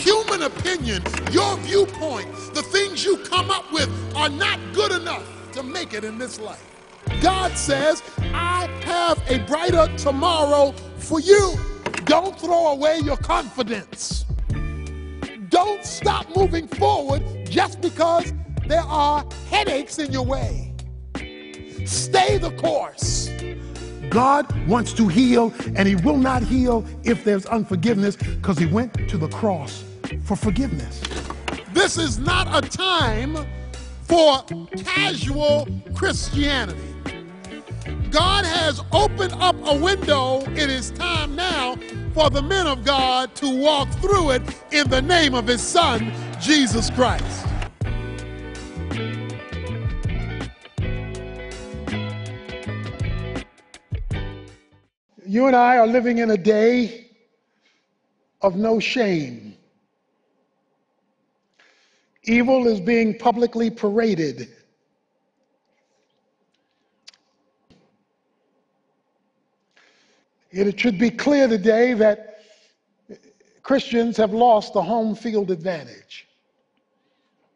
human opinion, your viewpoint, the things you come up with are not good enough to make it in this life. God says, I have a brighter tomorrow for you. Don't throw away your confidence. Don't stop moving forward just because there are headaches in your way. Stay the course. God wants to heal, and He will not heal if there's unforgiveness because He went to the cross for forgiveness. This is not a time for casual Christianity. God has opened up a window. It is time now for the men of God to walk through it in the name of His Son, Jesus Christ. You and I are living in a day of no shame. Evil is being publicly paraded. It should be clear today that Christians have lost the home field advantage.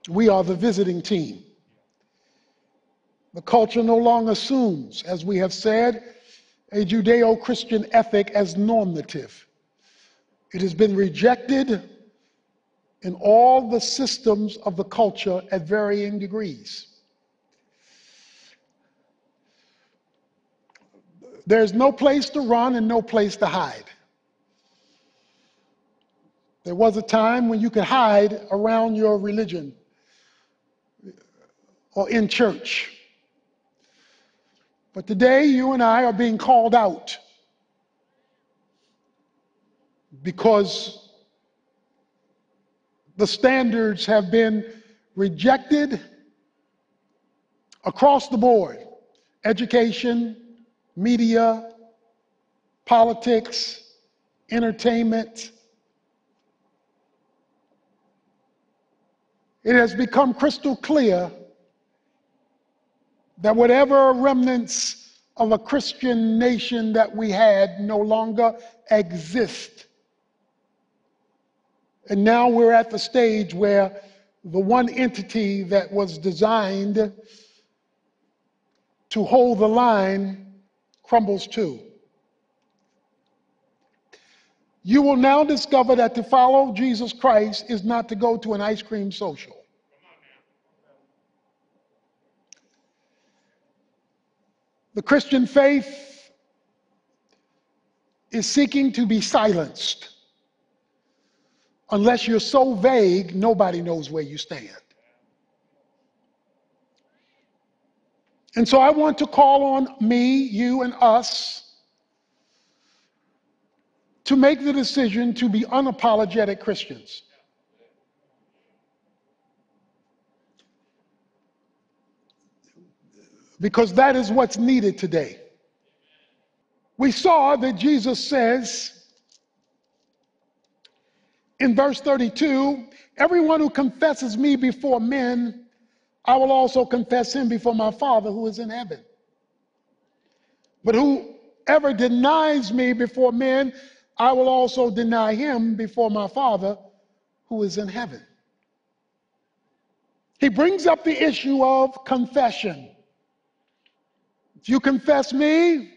We are the visiting team. The culture no longer assumes, as we have said, a Judeo Christian ethic as normative. It has been rejected in all the systems of the culture at varying degrees. There's no place to run and no place to hide. There was a time when you could hide around your religion or in church. But today, you and I are being called out because the standards have been rejected across the board education, media, politics, entertainment. It has become crystal clear that whatever remnants of a Christian nation that we had no longer exist. And now we're at the stage where the one entity that was designed to hold the line crumbles too. You will now discover that to follow Jesus Christ is not to go to an ice cream social. The Christian faith is seeking to be silenced. Unless you're so vague, nobody knows where you stand. And so I want to call on me, you, and us to make the decision to be unapologetic Christians. because that is what's needed today. We saw that Jesus says in verse 32 Everyone who confesses me before men, I will also confess him before my Father who is in heaven. But whoever denies me before men, I will also deny him before my Father who is in heaven. He brings up the issue of confession. If you confess me,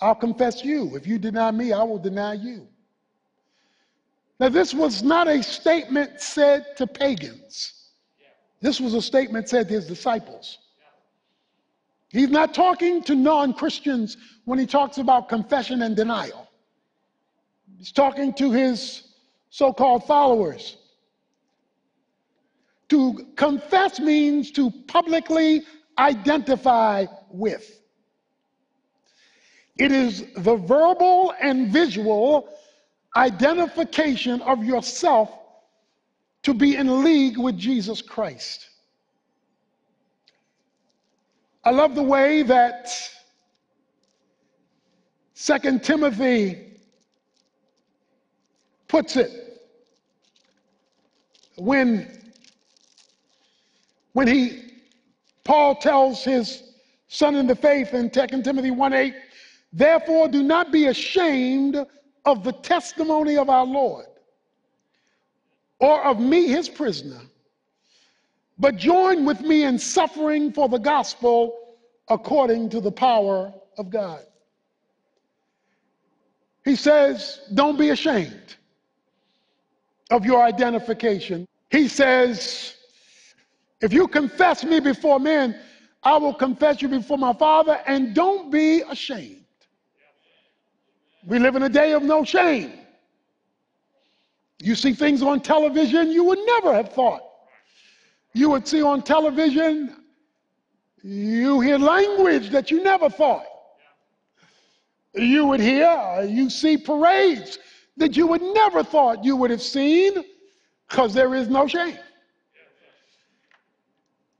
I'll confess you. If you deny me, I will deny you. Now, this was not a statement said to pagans. This was a statement said to his disciples. He's not talking to non Christians when he talks about confession and denial. He's talking to his so called followers. To confess means to publicly identify with. It is the verbal and visual identification of yourself to be in league with Jesus Christ. I love the way that Second Timothy puts it when when he Paul tells his son in the faith in 2 Timothy 1 8, therefore do not be ashamed of the testimony of our Lord, or of me, his prisoner, but join with me in suffering for the gospel according to the power of God. He says, Don't be ashamed of your identification. He says, If you confess me before men, I will confess you before my Father, and don't be ashamed. We live in a day of no shame. You see things on television you would never have thought you would see on television. You hear language that you never thought you would hear. You see parades that you would never thought you would have seen because there is no shame.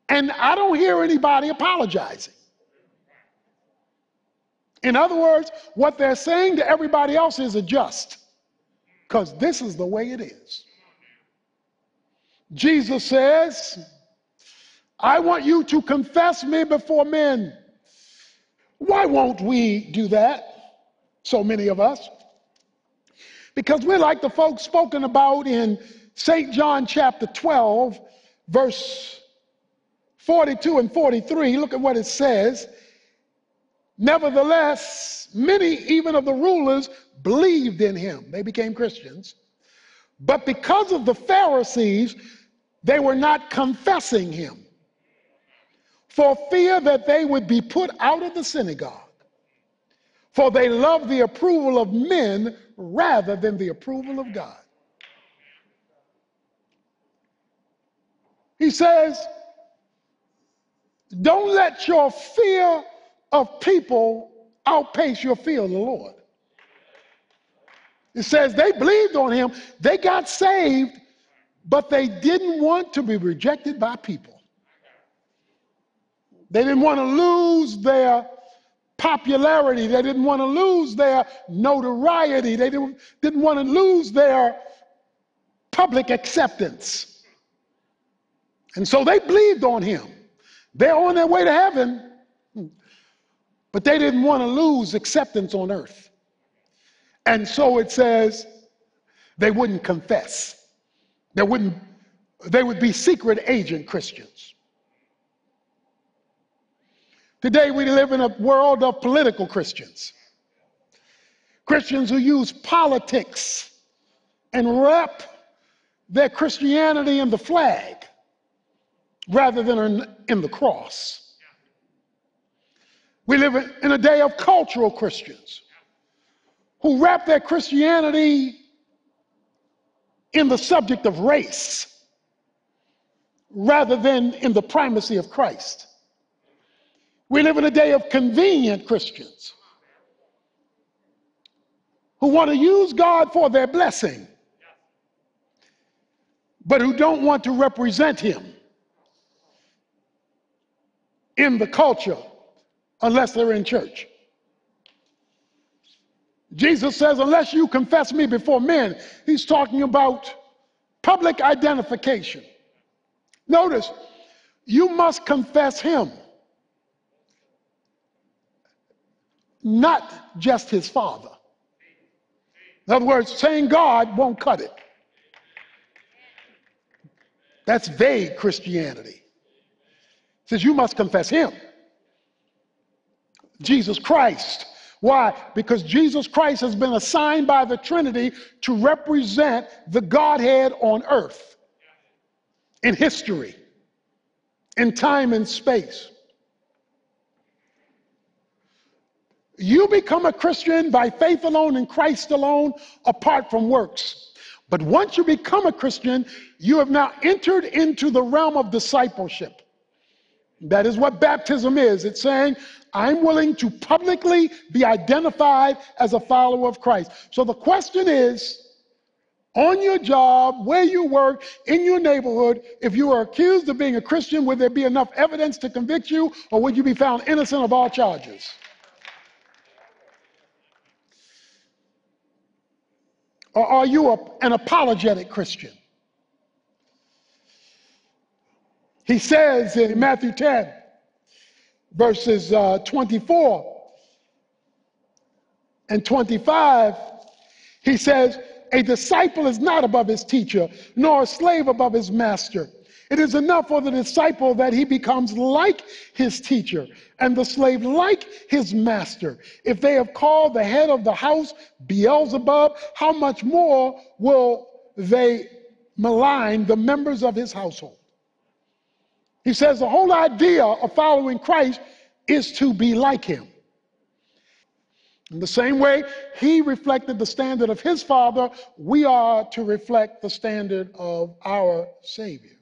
And I don't hear anybody apologizing. In other words, what they're saying to everybody else is adjust because this is the way it is. Jesus says, I want you to confess me before men. Why won't we do that? So many of us. Because we're like the folks spoken about in St. John chapter 12, verse 42 and 43. Look at what it says. Nevertheless, many even of the rulers believed in him. They became Christians. But because of the Pharisees, they were not confessing him for fear that they would be put out of the synagogue. For they loved the approval of men rather than the approval of God. He says, Don't let your fear of people outpace your fear of the Lord. It says they believed on him, they got saved, but they didn't want to be rejected by people. They didn't want to lose their popularity. They didn't want to lose their notoriety. They didn't, didn't want to lose their public acceptance. And so they believed on him. They're on their way to heaven, but they didn't want to lose acceptance on earth. And so it says they wouldn't confess. They wouldn't, they would be secret agent Christians. Today we live in a world of political Christians. Christians who use politics and wrap their Christianity in the flag rather than in the cross. We live in a day of cultural Christians who wrap their Christianity in the subject of race rather than in the primacy of Christ. We live in a day of convenient Christians who want to use God for their blessing, but who don't want to represent Him in the culture unless they're in church. Jesus says, unless you confess me before men, he's talking about public identification. Notice, you must confess him, not just his father. In other words, saying God won't cut it. That's vague Christianity. It says you must confess him. Jesus Christ. Why? Because Jesus Christ has been assigned by the Trinity to represent the Godhead on earth in history, in time and space. You become a Christian by faith alone in Christ alone, apart from works. But once you become a Christian, you have now entered into the realm of discipleship. That is what baptism is. It's saying, I'm willing to publicly be identified as a follower of Christ. So the question is on your job, where you work, in your neighborhood, if you are accused of being a Christian, would there be enough evidence to convict you, or would you be found innocent of all charges? Or are you a, an apologetic Christian? He says in Matthew 10, verses uh, 24 and 25, he says, a disciple is not above his teacher, nor a slave above his master. It is enough for the disciple that he becomes like his teacher and the slave like his master. If they have called the head of the house Beelzebub, how much more will they malign the members of his household? He says the whole idea of following Christ is to be like him. In the same way he reflected the standard of his father, we are to reflect the standard of our Savior.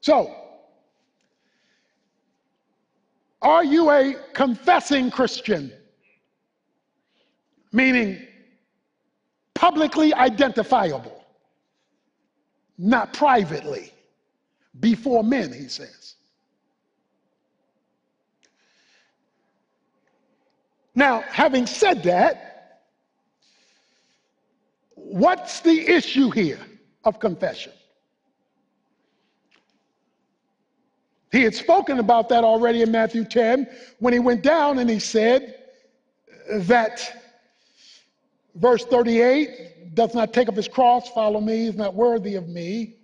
So, are you a confessing Christian? Meaning publicly identifiable, not privately, before men, he says. Now, having said that, what's the issue here of confession? He had spoken about that already in Matthew 10 when he went down and he said that, verse 38, does not take up his cross, follow me, is not worthy of me.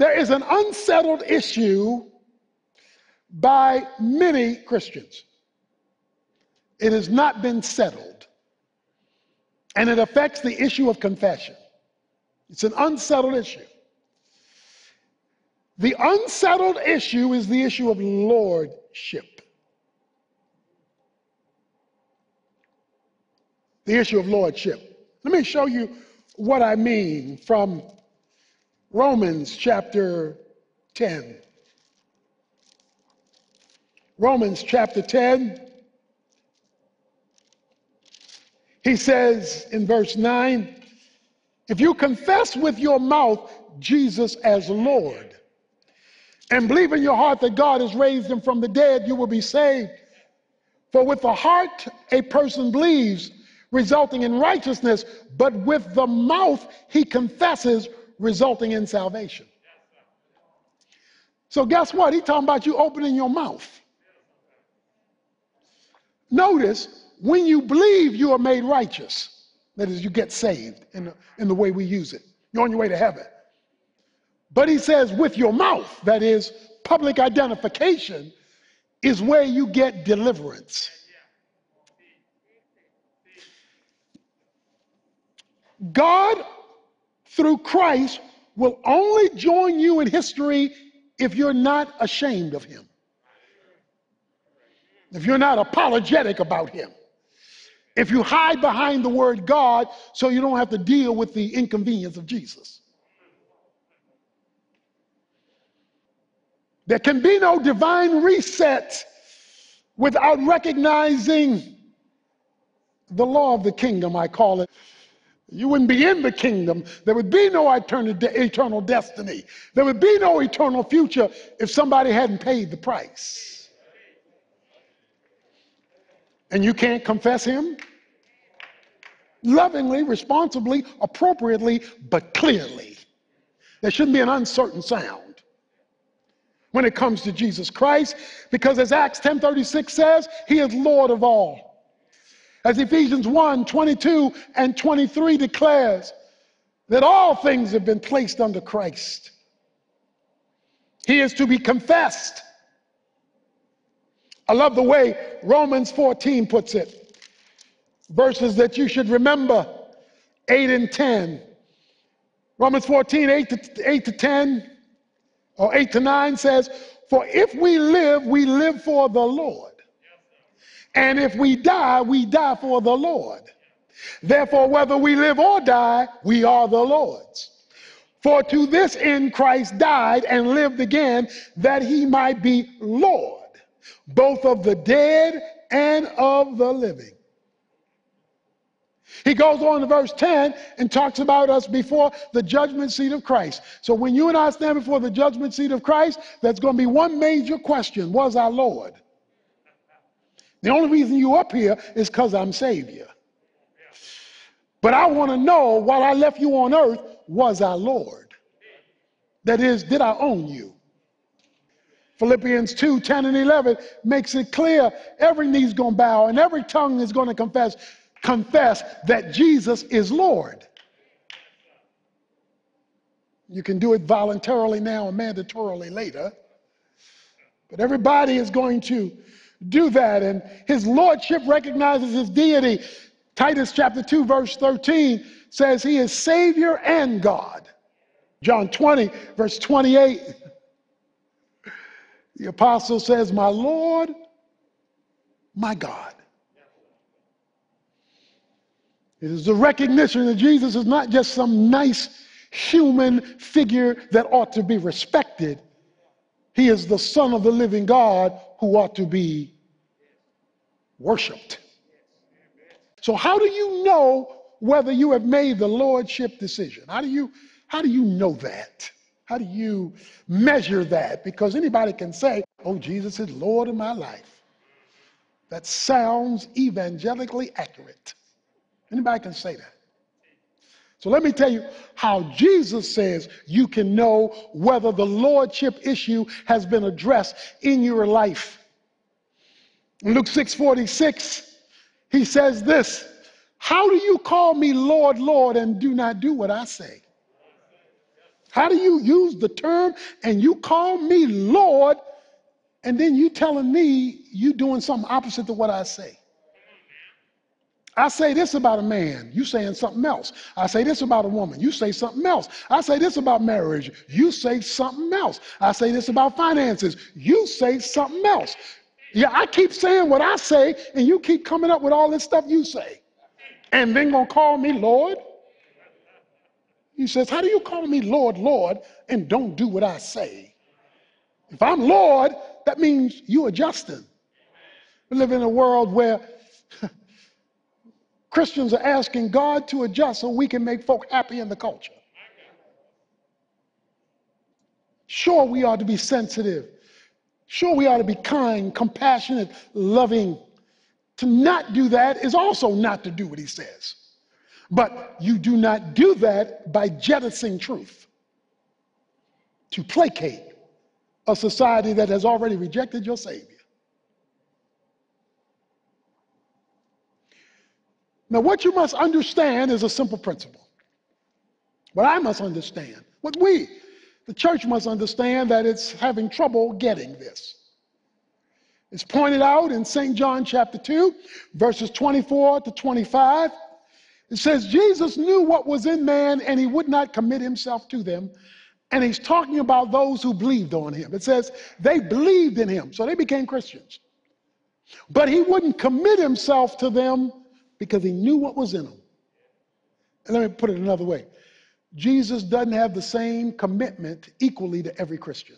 There is an unsettled issue by many Christians. It has not been settled, and it affects the issue of confession. It's an unsettled issue. The unsettled issue is the issue of lordship. The issue of lordship. Let me show you what I mean from Romans chapter 10. Romans chapter 10. He says in verse 9, if you confess with your mouth Jesus as Lord and believe in your heart that God has raised him from the dead, you will be saved. For with the heart a person believes, resulting in righteousness, but with the mouth he confesses, resulting in salvation. So guess what? He's talking about you opening your mouth. Notice, when you believe you are made righteous, that is, you get saved in the, in the way we use it. You're on your way to heaven. But he says, with your mouth, that is, public identification, is where you get deliverance. God, through Christ, will only join you in history if you're not ashamed of him, if you're not apologetic about him, if you hide behind the word God so you don't have to deal with the inconvenience of Jesus. There can be no divine reset without recognizing the law of the kingdom, I call it. You wouldn't be in the kingdom. There would be no eternal destiny. There would be no eternal future if somebody hadn't paid the price. And you can't confess him? Lovingly, responsibly, appropriately, but clearly. There shouldn't be an uncertain sound when it comes to Jesus Christ because as Acts 10:36 says, he is Lord of all. As Ephesians 1, 22 and 23 declares that all things have been placed under Christ. He is to be confessed. I love the way Romans 14 puts it. Verses that you should remember 8 and 10. Romans 14, 8 to, 8 to 10 or 8 to 9 says, For if we live, we live for the Lord. And if we die, we die for the Lord. Therefore, whether we live or die, we are the Lord's. For to this end Christ died and lived again, that he might be Lord, both of the dead and of the living. He goes on to verse 10 and talks about us before the judgment seat of Christ. So when you and I stand before the judgment seat of Christ, there's going to be one major question Was I Lord? The only reason you up here is because I'm Savior. But I want to know while I left you on earth, was our Lord? That is, did I own you? Philippians 2 10 and 11 makes it clear every knee's going to bow and every tongue is going to confess confess that Jesus is Lord. You can do it voluntarily now and mandatorily later. But everybody is going to do that. And his lordship recognizes his deity. Titus chapter 2, verse 13 says he is Savior and God. John 20, verse 28, the apostle says, My Lord, my God. It is the recognition that Jesus is not just some nice human figure that ought to be respected. He is the Son of the living God who ought to be worshiped. So, how do you know whether you have made the lordship decision? How do you, how do you know that? How do you measure that? Because anybody can say, oh, Jesus is Lord of my life. That sounds evangelically accurate. Anybody can say that. So let me tell you how Jesus says you can know whether the lordship issue has been addressed in your life. In Luke 6:46, he says this, "How do you call me Lord, Lord and do not do what I say?" How do you use the term and you call me Lord and then you telling me you doing something opposite to what I say? I say this about a man, you saying something else. I say this about a woman, you say something else. I say this about marriage, you say something else. I say this about finances, you say something else. Yeah, I keep saying what I say, and you keep coming up with all this stuff you say. And then gonna call me Lord? He says, How do you call me Lord, Lord, and don't do what I say? If I'm Lord, that means you are Justin. We live in a world where Christians are asking God to adjust so we can make folk happy in the culture. Sure, we ought to be sensitive. Sure, we ought to be kind, compassionate, loving. To not do that is also not to do what he says. But you do not do that by jettisoning truth to placate a society that has already rejected your Savior. Now, what you must understand is a simple principle. What I must understand, what we, the church, must understand that it's having trouble getting this. It's pointed out in St. John chapter 2, verses 24 to 25. It says, Jesus knew what was in man and he would not commit himself to them. And he's talking about those who believed on him. It says they believed in him, so they became Christians. But he wouldn't commit himself to them because he knew what was in them. And let me put it another way Jesus doesn't have the same commitment equally to every Christian.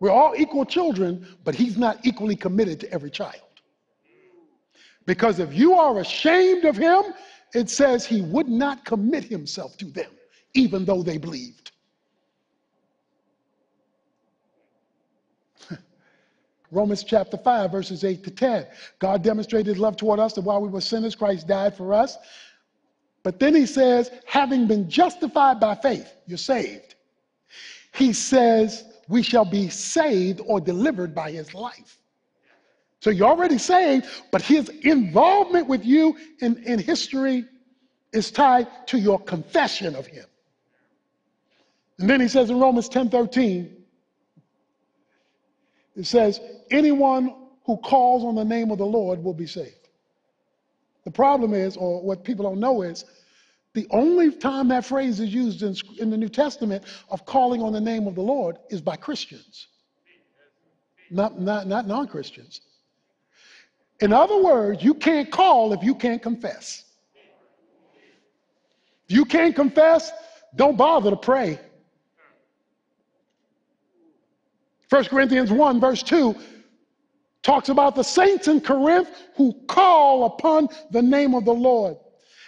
We're all equal children, but he's not equally committed to every child. Because if you are ashamed of him, it says he would not commit himself to them, even though they believed. Romans chapter 5, verses 8 to 10. God demonstrated love toward us that while we were sinners, Christ died for us. But then he says, having been justified by faith, you're saved. He says, we shall be saved or delivered by his life. So you're already saved, but his involvement with you in, in history is tied to your confession of him. And then he says in Romans 10 13, it says, anyone who calls on the name of the Lord will be saved. The problem is, or what people don't know is, the only time that phrase is used in, in the New Testament of calling on the name of the Lord is by Christians, not, not, not non Christians. In other words, you can't call if you can't confess. If you can't confess, don't bother to pray. 1 Corinthians 1, verse 2, talks about the saints in Corinth who call upon the name of the Lord.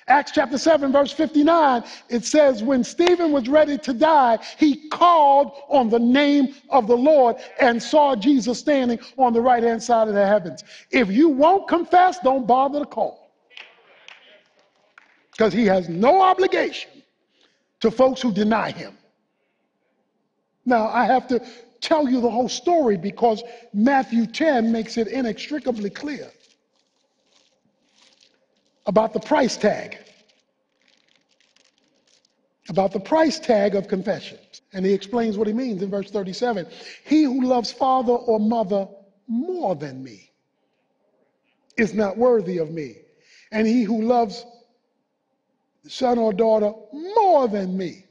Acts chapter 7, verse 59, it says, When Stephen was ready to die, he called on the name of the Lord and saw Jesus standing on the right hand side of the heavens. If you won't confess, don't bother to call. Because he has no obligation to folks who deny him. Now, I have to tell you the whole story because Matthew 10 makes it inextricably clear. about the price tag, about the price tag of confession. And he explains what he means in verse 37 He who loves father or mother more than me is not worthy of me. And he who loves son or daughter more than me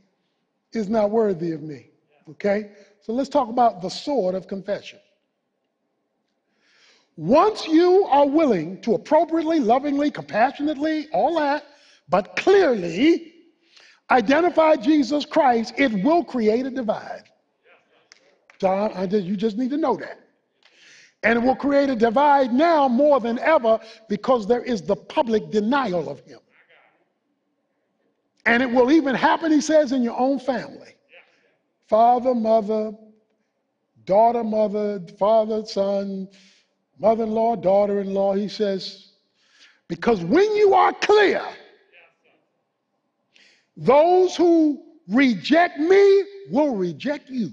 is not worthy of me. Okay? So let's talk about the sword of confession. Once you are willing to appropriately, lovingly, compassionately, all that, but clearly identify Jesus Christ, it will create a divide. John, just, you just need to know that. And it will create a divide now more than ever because there is the public denial of him. And it will even happen, he says, in your own family. Father, mother, daughter, mother, father, son, mother in law, daughter in law. He says, because when you are clear, those who reject me will reject you.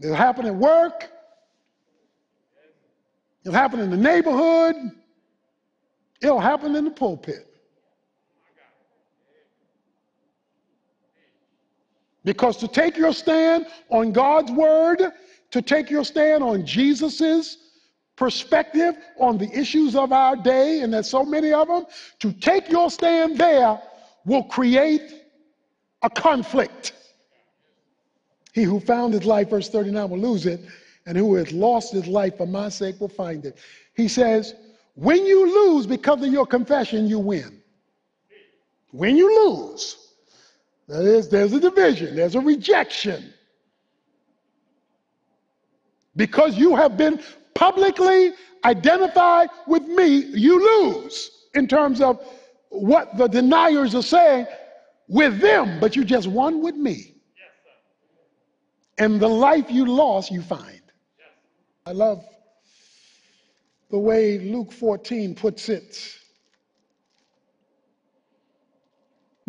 It'll happen at work, it'll happen in the neighborhood, it'll happen in the pulpit. Because to take your stand on God's word, to take your stand on Jesus's perspective on the issues of our day, and there's so many of them, to take your stand there will create a conflict. He who found his life, verse 39, will lose it, and who has lost his life for my sake will find it. He says, when you lose because of your confession, you win. When you lose, that is, there's a division, there's a rejection. Because you have been publicly identified with me, you lose in terms of what the deniers are saying with them, but you just won with me. And the life you lost, you find. I love the way Luke 14 puts it.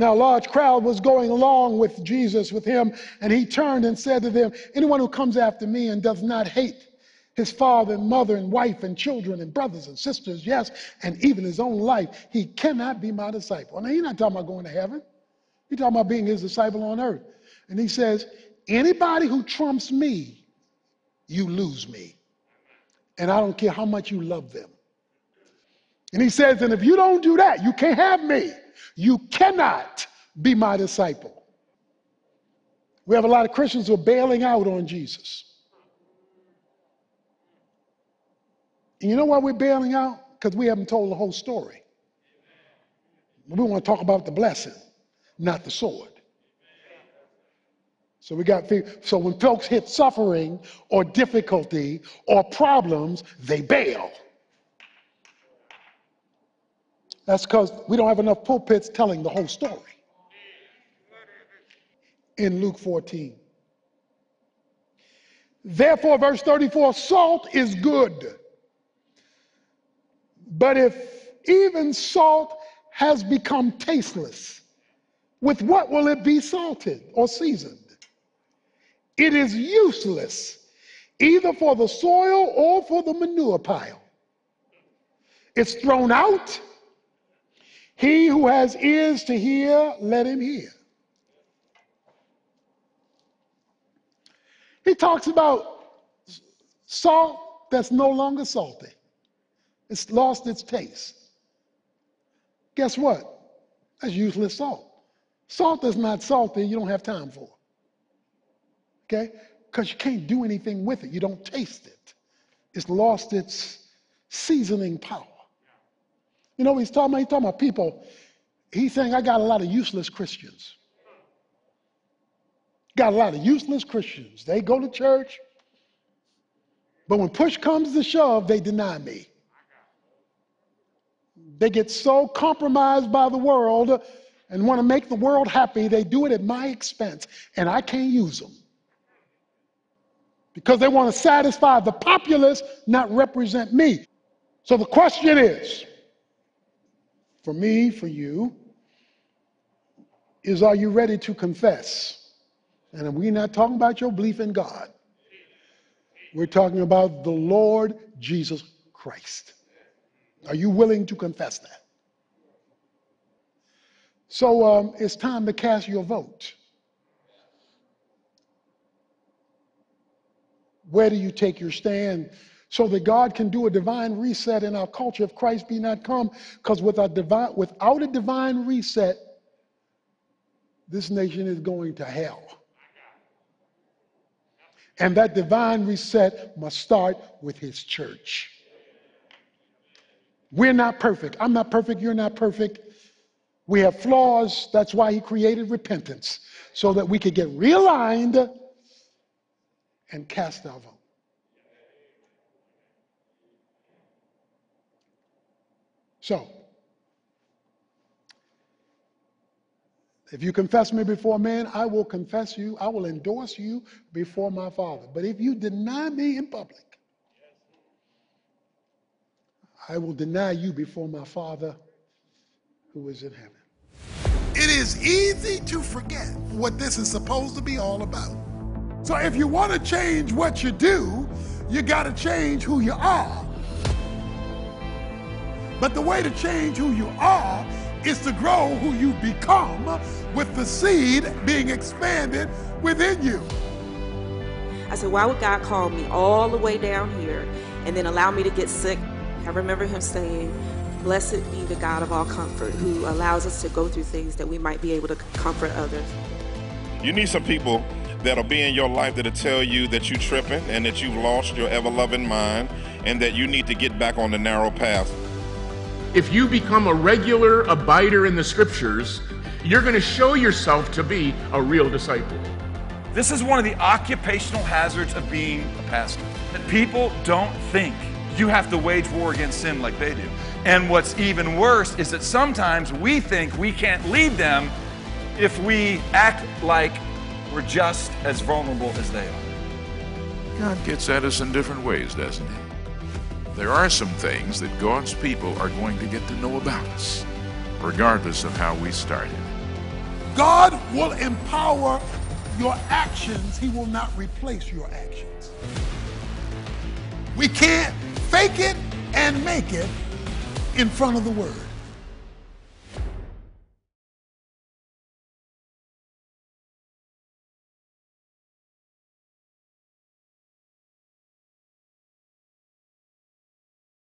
Now, a large crowd was going along with Jesus, with him, and he turned and said to them, Anyone who comes after me and does not hate his father and mother and wife and children and brothers and sisters, yes, and even his own life, he cannot be my disciple. Now, he's not talking about going to heaven, he's talking about being his disciple on earth. And he says, Anybody who trumps me, you lose me. And I don't care how much you love them. And he says, And if you don't do that, you can't have me. You cannot be my disciple. We have a lot of Christians who are bailing out on Jesus. And you know why we're bailing out? Because we haven't told the whole story. We want to talk about the blessing, not the sword. So we got so when folks hit suffering or difficulty or problems, they bail. That's because we don't have enough pulpits telling the whole story. In Luke 14. Therefore, verse 34 salt is good. But if even salt has become tasteless, with what will it be salted or seasoned? It is useless either for the soil or for the manure pile. It's thrown out he who has ears to hear, let him hear. He talks about salt that's no longer salty, it's lost its taste. Guess what? That's useless salt. Salt that's not salty, you don't have time for. Okay? Because you can't do anything with it, you don't taste it. It's lost its seasoning power. You know he's talking about? He's talking about people. He's saying, I got a lot of useless Christians. Got a lot of useless Christians. They go to church, but when push comes to shove, they deny me. They get so compromised by the world and want to make the world happy, they do it at my expense, and I can't use them. Because they want to satisfy the populace, not represent me. So the question is for me, for you, is are you ready to confess? And we're not talking about your belief in God. We're talking about the Lord Jesus Christ. Are you willing to confess that? So um, it's time to cast your vote. Where do you take your stand so that God can do a divine reset in our culture if Christ be not come? Because without, a divine reset, this nation is going to hell. And that divine reset must start with his church. We're not perfect. I'm not perfect. You're not perfect. We have flaws. That's why he created repentance, so that we could get realigned and cast our vote. So, if you confess me before men, I will confess you, I will endorse you before my Father. But if you deny me in public, I will deny you before my Father who is in heaven. It is easy to forget what this is supposed to be all about. So if you want to change what you do, you got to change who you are. But the way to change who you are is to grow who you become with the seed being expanded within you. I said, why would God call me all the way down here and then allow me to get sick? I remember him saying, Blessed be the God of all comfort who allows us to go through things that we might be able to comfort others. You need some people that'll be in your life that'll tell you that you're tripping and that you've lost your ever loving mind and that you need to get back on the narrow path. If you become a regular abider in the scriptures, you're going to show yourself to be a real disciple. This is one of the occupational hazards of being a pastor. That people don't think you have to wage war against sin like they do. And what's even worse is that sometimes we think we can't lead them if we act like we're just as vulnerable as they are. God gets at us in different ways, doesn't He? There are some things that God's people are going to get to know about us, regardless of how we started. God will empower your actions, He will not replace your actions. We can't fake it and make it in front of the Word.